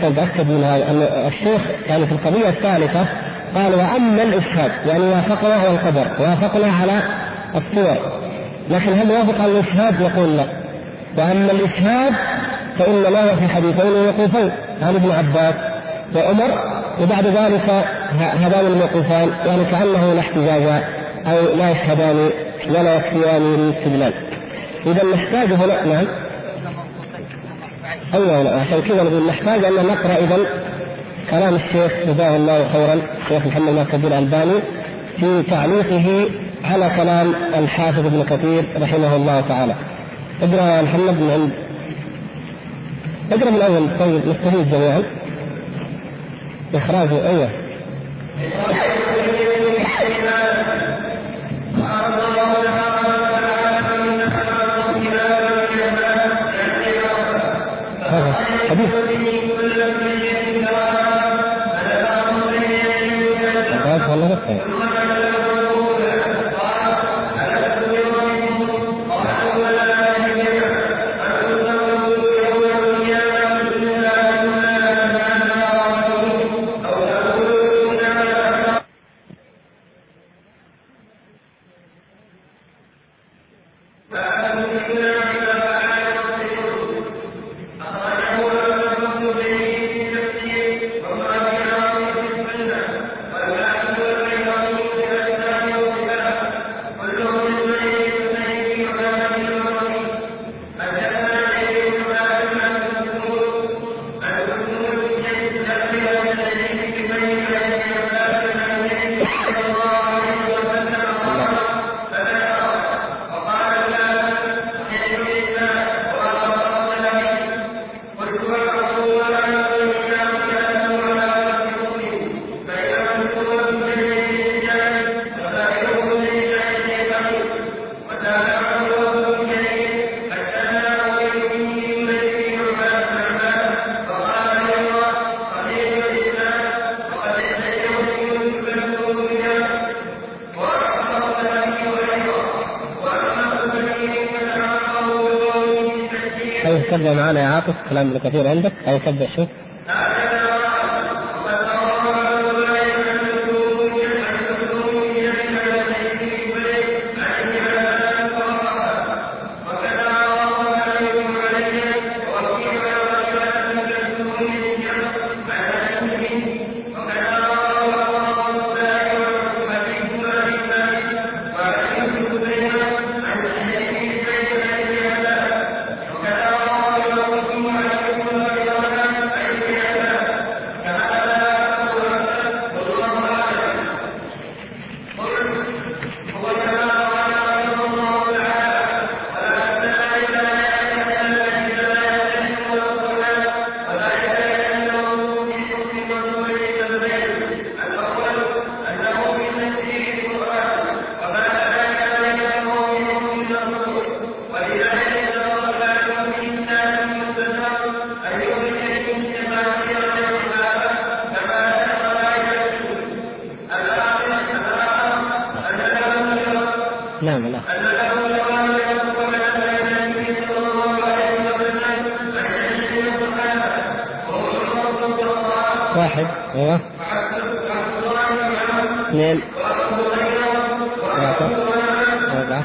يعني حتى نتاكد من هذا أن الشيخ يعني في القضية الثالثة قال وأما الإشهاد يعني وافقنا على القدر وافقنا على الصور. لكن هل وافق على الإشهاد؟ يقول لا. وأما الإشهاد فإنما هو في حديثين وقوفين عن ابن عباس وعمر وبعد ذلك هذان الموقوفان يعني كانه لا احتجاج أو لا يشهدان ولا يكفيان للاستدلال إذا نحتاج هنا نعم. أيوه عشان كذا نقول نحتاج أن نقرأ اذا كلام الشيخ جزاه الله خيرا الشيخ محمد ناصر الدين الألباني في تعليقه على كلام الحافظ ابن كثير رحمه الله تعالى. اقرأ محمد من عند اقرأ من الأول طيب نستفيد جميعا. إخراجه أيوه. lá na. تبدا معنا يا عاطف كلام كثير عندك أو تبدا berapa? Berapa?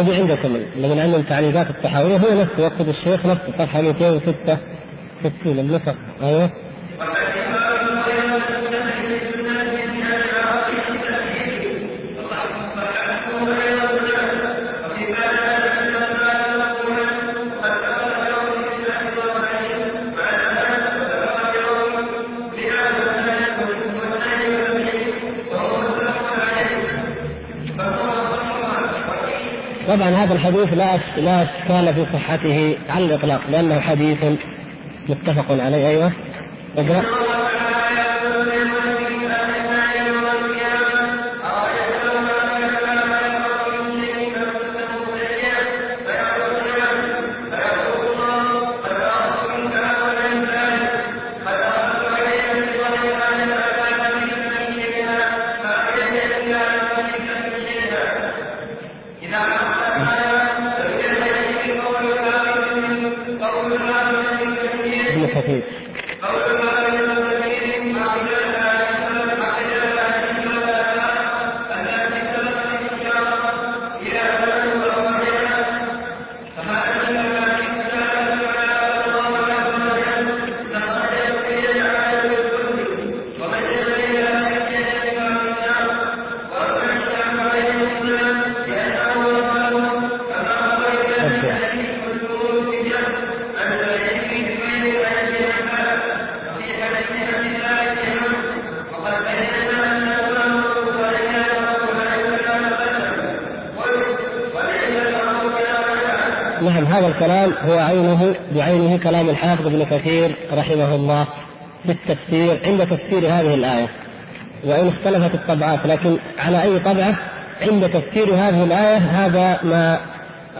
الذي عندكم الذي عندهم تعليقات الطحاوية هو نفسه. يقصد الشيخ نفسه صفحة 266 النسخ أيوه. طبعا هذا الحديث لا لا إشكال في صحته على الإطلاق لأنه حديث متفق عليه أيوه. اقرأ. الكلام هو عينه بعينه كلام الحافظ ابن كثير رحمه الله في التفسير عند تفسير هذه الآية. وإن اختلفت الطبعات لكن على أي طبعة عند تفسير هذه الآية هذا ما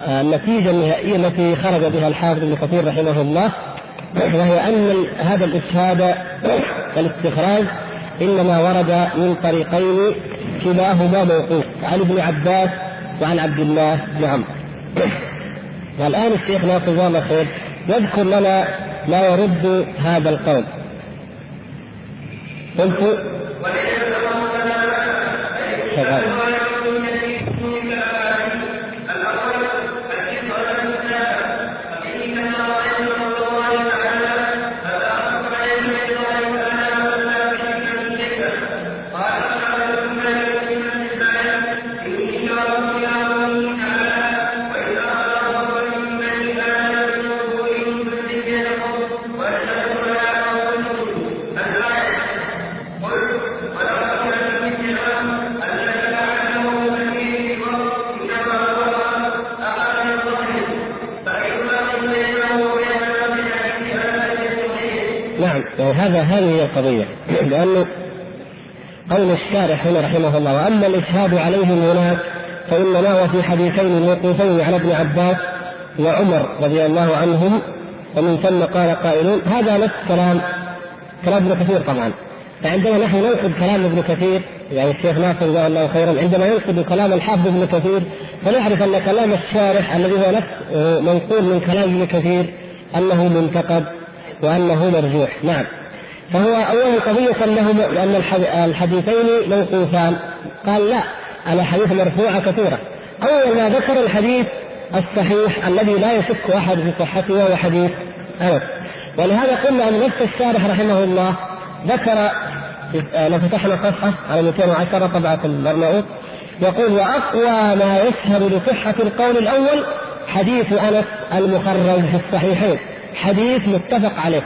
آه، النتيجة النهائية التي خرج بها الحافظ ابن كثير رحمه الله وهي أن هذا الإشهاد والاستخراج إنما ورد من طريقين كلاهما موقوف عن ابن عباس وعن عبد الله. بن عمرو والآن الشيخ ناصر الله خير يذكر لنا ما يرد هذا القول. قلت شغال هذه هي القضية. لأنه قول الشارح هنا رحمه الله وأما الإشهاد عليهم هناك فإنما هو في حديثين موقوفين على ابن عباس وعمر رضي الله عنهم ومن ثم قال قائلون هذا نفس كلام كلام ابن كثير طبعا. فعندما نحن ننقد كلام ابن كثير يعني الشيخ ناصر جزاه الله خيرا عندما ينقد كلام الحافظ ابن كثير فنعرف أن كلام الشارح الذي هو نفس منقول من كلام ابن كثير أنه منتقد وأنه مرجوح. نعم. فهو أولا قضية انه ان الحديثين موقوفان. قال لا الاحاديث مرفوعة كثيرة. اول ما ذكر الحديث الصحيح الذي لا يشك أحد في صحته وهو حديث أنس. ولهذا قلنا أن نفس الشارح رحمه الله ذكر لو فتحنا صفحة على 210 طبعه البرناؤوط يقول وأقوى ما يشهد لصحه القول الأول حديث أنس المخرج في الصحيحين. حديث متفق عليه.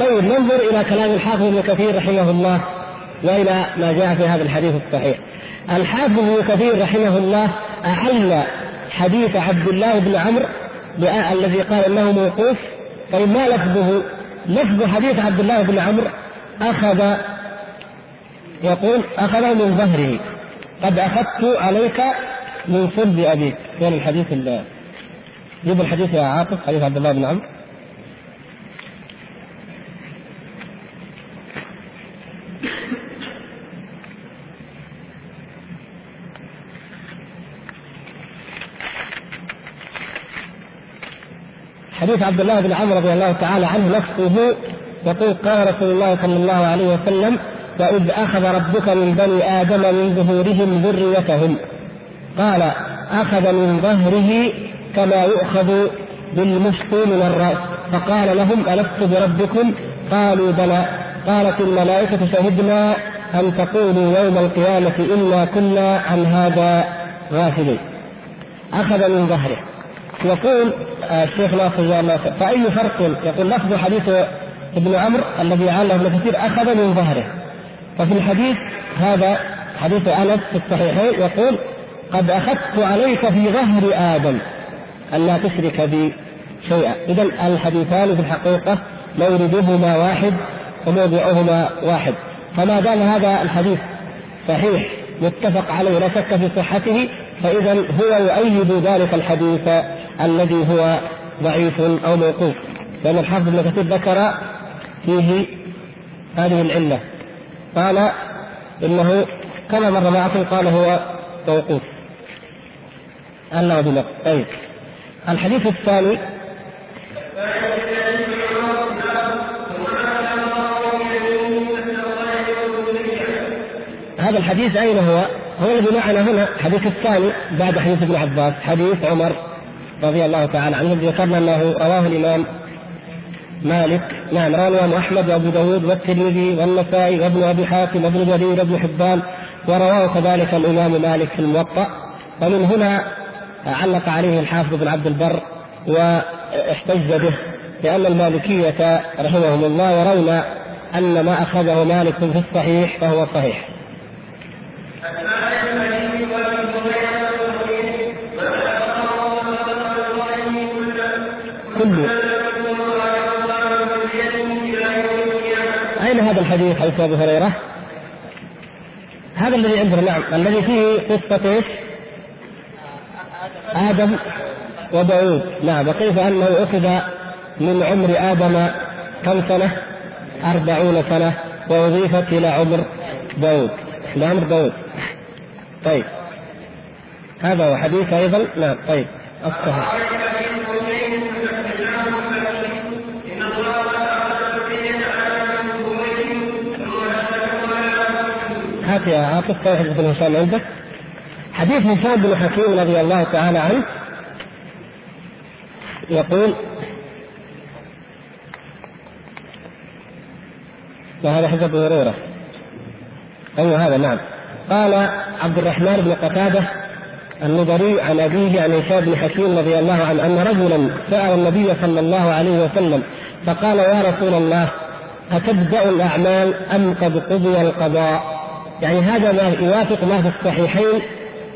طيب ننظر إلى كلام الحافظ ابن كثير رحمه الله وإلى ما جاء في هذا الحديث الصحيح. الحافظ ابن كثير رحمه الله احل حديث عبد الله بن عمرو الذي قال إنه موقوف طيب ما لفظه؟ لفظ حديث عبد الله بن عمرو أخذ يقول اخذه من ظهره قد أخذت عليك من صلب أبيك. وين الحديث جيب الحديث يا عاطف حديث عبد الله بن عمرو. حديث عبد الله بن عمرو رضي الله تعالى عنه نفسه يقول قال رسول الله صلى الله عليه وسلم وإذ أخذ ربك من بني آدم من ظهورهم ذريتهم. قال أخذ من ظهره كما يؤخذ بالمشط من الرأس. فقال لهم ألست بربكم؟ قالوا بلى. قالت الملائكة شهدنا أن تقولوا يوم القيامة إنا كنا عن هذا غافلين. أخذ من ظهره. يقول آه، الشيخ ناصر الله فأي فرق؟ يقول لفظ حديث ابن عمرو الذي عله ابن كثير أخذ من ظهره. ففي الحديث هذا حديث أنس في الصحيحين يقول قد أخذت عليك في ظهر آدم أن لا تشرك بي شيئا. إذا الحديثان في الحقيقة موردهما واحد وموضعهما واحد. فما دام هذا الحديث صحيح متفق عليه لا شك في صحته فإذا هو يؤيد ذلك الحديث الذي هو ضعيف أو موقوف لأن الحافظ ابن كثير ذكر فيه هذه العلة. قال إنه كما مر معكم قال هو موقوف. الله بنقص طيب. الحديث الثاني هذا الحديث أين هو؟ هو الذي معنا هنا الحديث الثاني بعد حديث ابن عباس حديث عمر رضي الله تعالى عنه ذكرنا أنه رواه الإمام مالك نعم رواه الامام أحمد وأبو داود والترمذي والنسائي وابن أبي حاتم وابن جرير وابن حبان ورواه كذلك الإمام مالك في الموطأ ومن هنا علق عليه الحافظ بن عبد البر واحتج به لأن المالكية رحمهم الله يرون أن ما اخذه مالك في الصحيح فهو صحيح. أين هذا الحديث حديث أبي هريرة؟ هذا الذي عندنا نعم. الذي فيه قصة إيش؟ آدم وداود نعم. وكيف أنه أخذ من عمر آدم كم سنة؟ أربعون سنة. وأضيفت إلى عمر داود إلى عمر داود طيب. هذا هو حديث أيضا. نعم طيب. الصحيح هات يا عاطف صحيح بن هشام عندك. حديث هشام بن حكيم رضي الله تعالى عنه يقول وهذا حديث أبو هريرة. أيوه هذا نعم. قال عبد الرحمن بن قتادة النظري عن أبيه عن هشام بن حكيم رضي الله عنه أن رجلا سأل النبي صلى الله عليه وسلم فقال يا رسول الله أتبدأ الأعمال أم قد قضي القضاء؟ يعني هذا ما يوافق ما في الصحيحين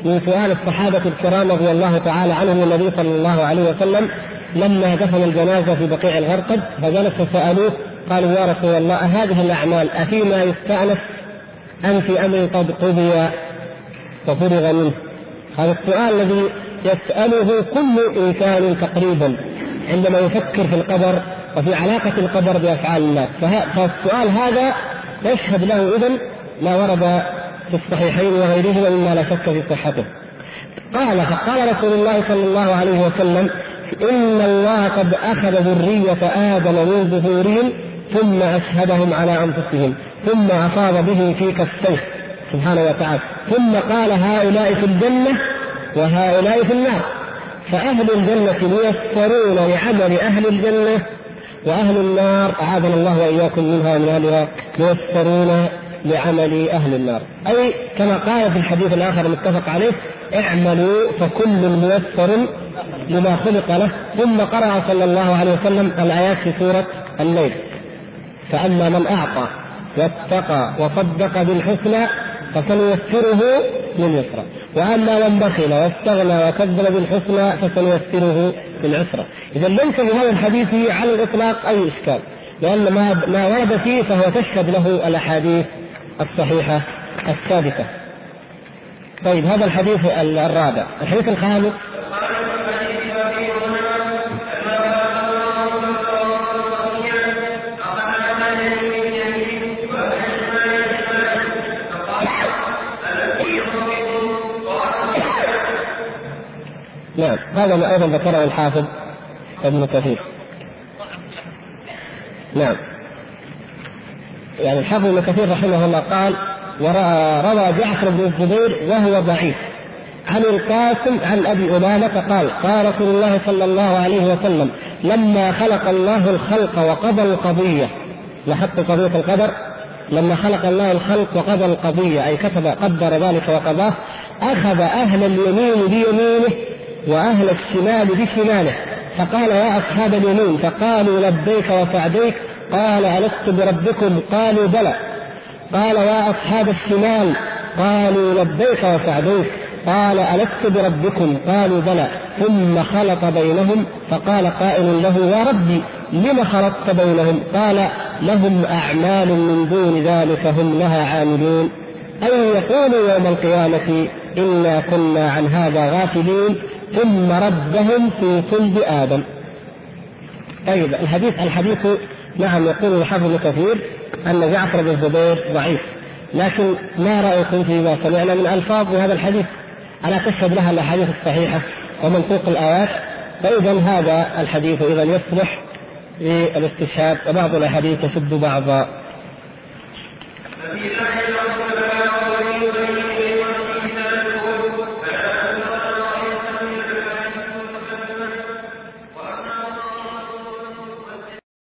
من سؤال الصحابة الكرام رضي الله تعالى عنهم النبي صلى الله عليه وسلم لما دفن الجنازة في بقيع الغرقد فجلس فسألوه قالوا يا رسول الله هذه الأعمال أفيما يستأنف أم في أمر قد قضي؟ وفرغ منه. هذا السؤال الذي يسأله كل إنسان تقريبا عندما يفكر في القدر وفي علاقة القدر بأفعال الناس. فالسؤال هذا يشهد له إذن ما ورد في الصحيحين وغيرهما مما لا شك في صحته. قال فقال رسول الله صلى الله عليه وسلم إن الله قد أخذ ذرية آدم من ظهورهم ثم أشهدهم على أنفسهم ثم أفاض به في كفيه سبحانه وتعالى ثم قال هؤلاء في الجنة وهؤلاء في النار. فأهل الجنة ميسرون لعمل أهل الجنة وأهل النار أعاذنا الله وإياكم منها ومن أهلها ميسرون لعمل أهل النار. أي كما قال في الحديث الآخر المتفق عليه اعملوا فكل ميسر لما خلق له. ثم قرأ صلى الله عليه وسلم الآيات في سورة الليل. فأما من أعطى واتقى وصدق بالحسنى فسنيسره لليسرى. وأما من بخل واستغنى وكذب بالحسنى فسنيسره للعسرى. اذا ليس في هذا الحديث على الإطلاق أي إشكال. لأن ما ما ورد فيه فهو تشهد له الأحاديث الصحيحة الثابتة. طيب هذا الحديث الرابع. الحديث الخامس. هذا ما أيضا ذكره الحافظ ابن كثير. نعم. يعني الحافظ ابن كثير رحمه الله قال وروى جعفر بن الزبير وهو ضعيف. عن القاسم عن أبي أمامة قال قال رسول الله صلى الله عليه وسلم لما خلق الله الخلق وقضى القضية لاحظت قضية القدر؟ لما خلق الله الخلق وقضى القضية أي كتب قدر ذلك وقضاه أخذ أهل اليمين بيمينه وأهل الشمال بشماله. فقال يا أصحاب اليمين فقالوا لبيك وسعديك قال ألست بربكم؟ قالوا بلى. قال يا أصحاب الشمال قالوا لبيك وسعديك قال ألست بربكم؟ قالوا بلى. ثم خلط بينهم فقال قائل له يا ربي لم خلطت بينهم؟ قال لهم أعمال من دون ذلك هم لها عاملون. أي يقول يوم القيامة إنا كنا عن هذا غافلين. ثم ردهم في صلب آدم. طيب الحديث الحديث نعم يقول الحافظ ابن كثير أن جعفر بن الزبير ضعيف. لكن ما رأيكم فيما سمعنا من ألفاظ هذا الحديث؟ ألا تشهد لها الأحاديث الصحيحة ومنطوق الآيات؟ فإذا هذا الحديث إذا يصلح للاستشهاد وبعض الأحاديث تشد بعضا.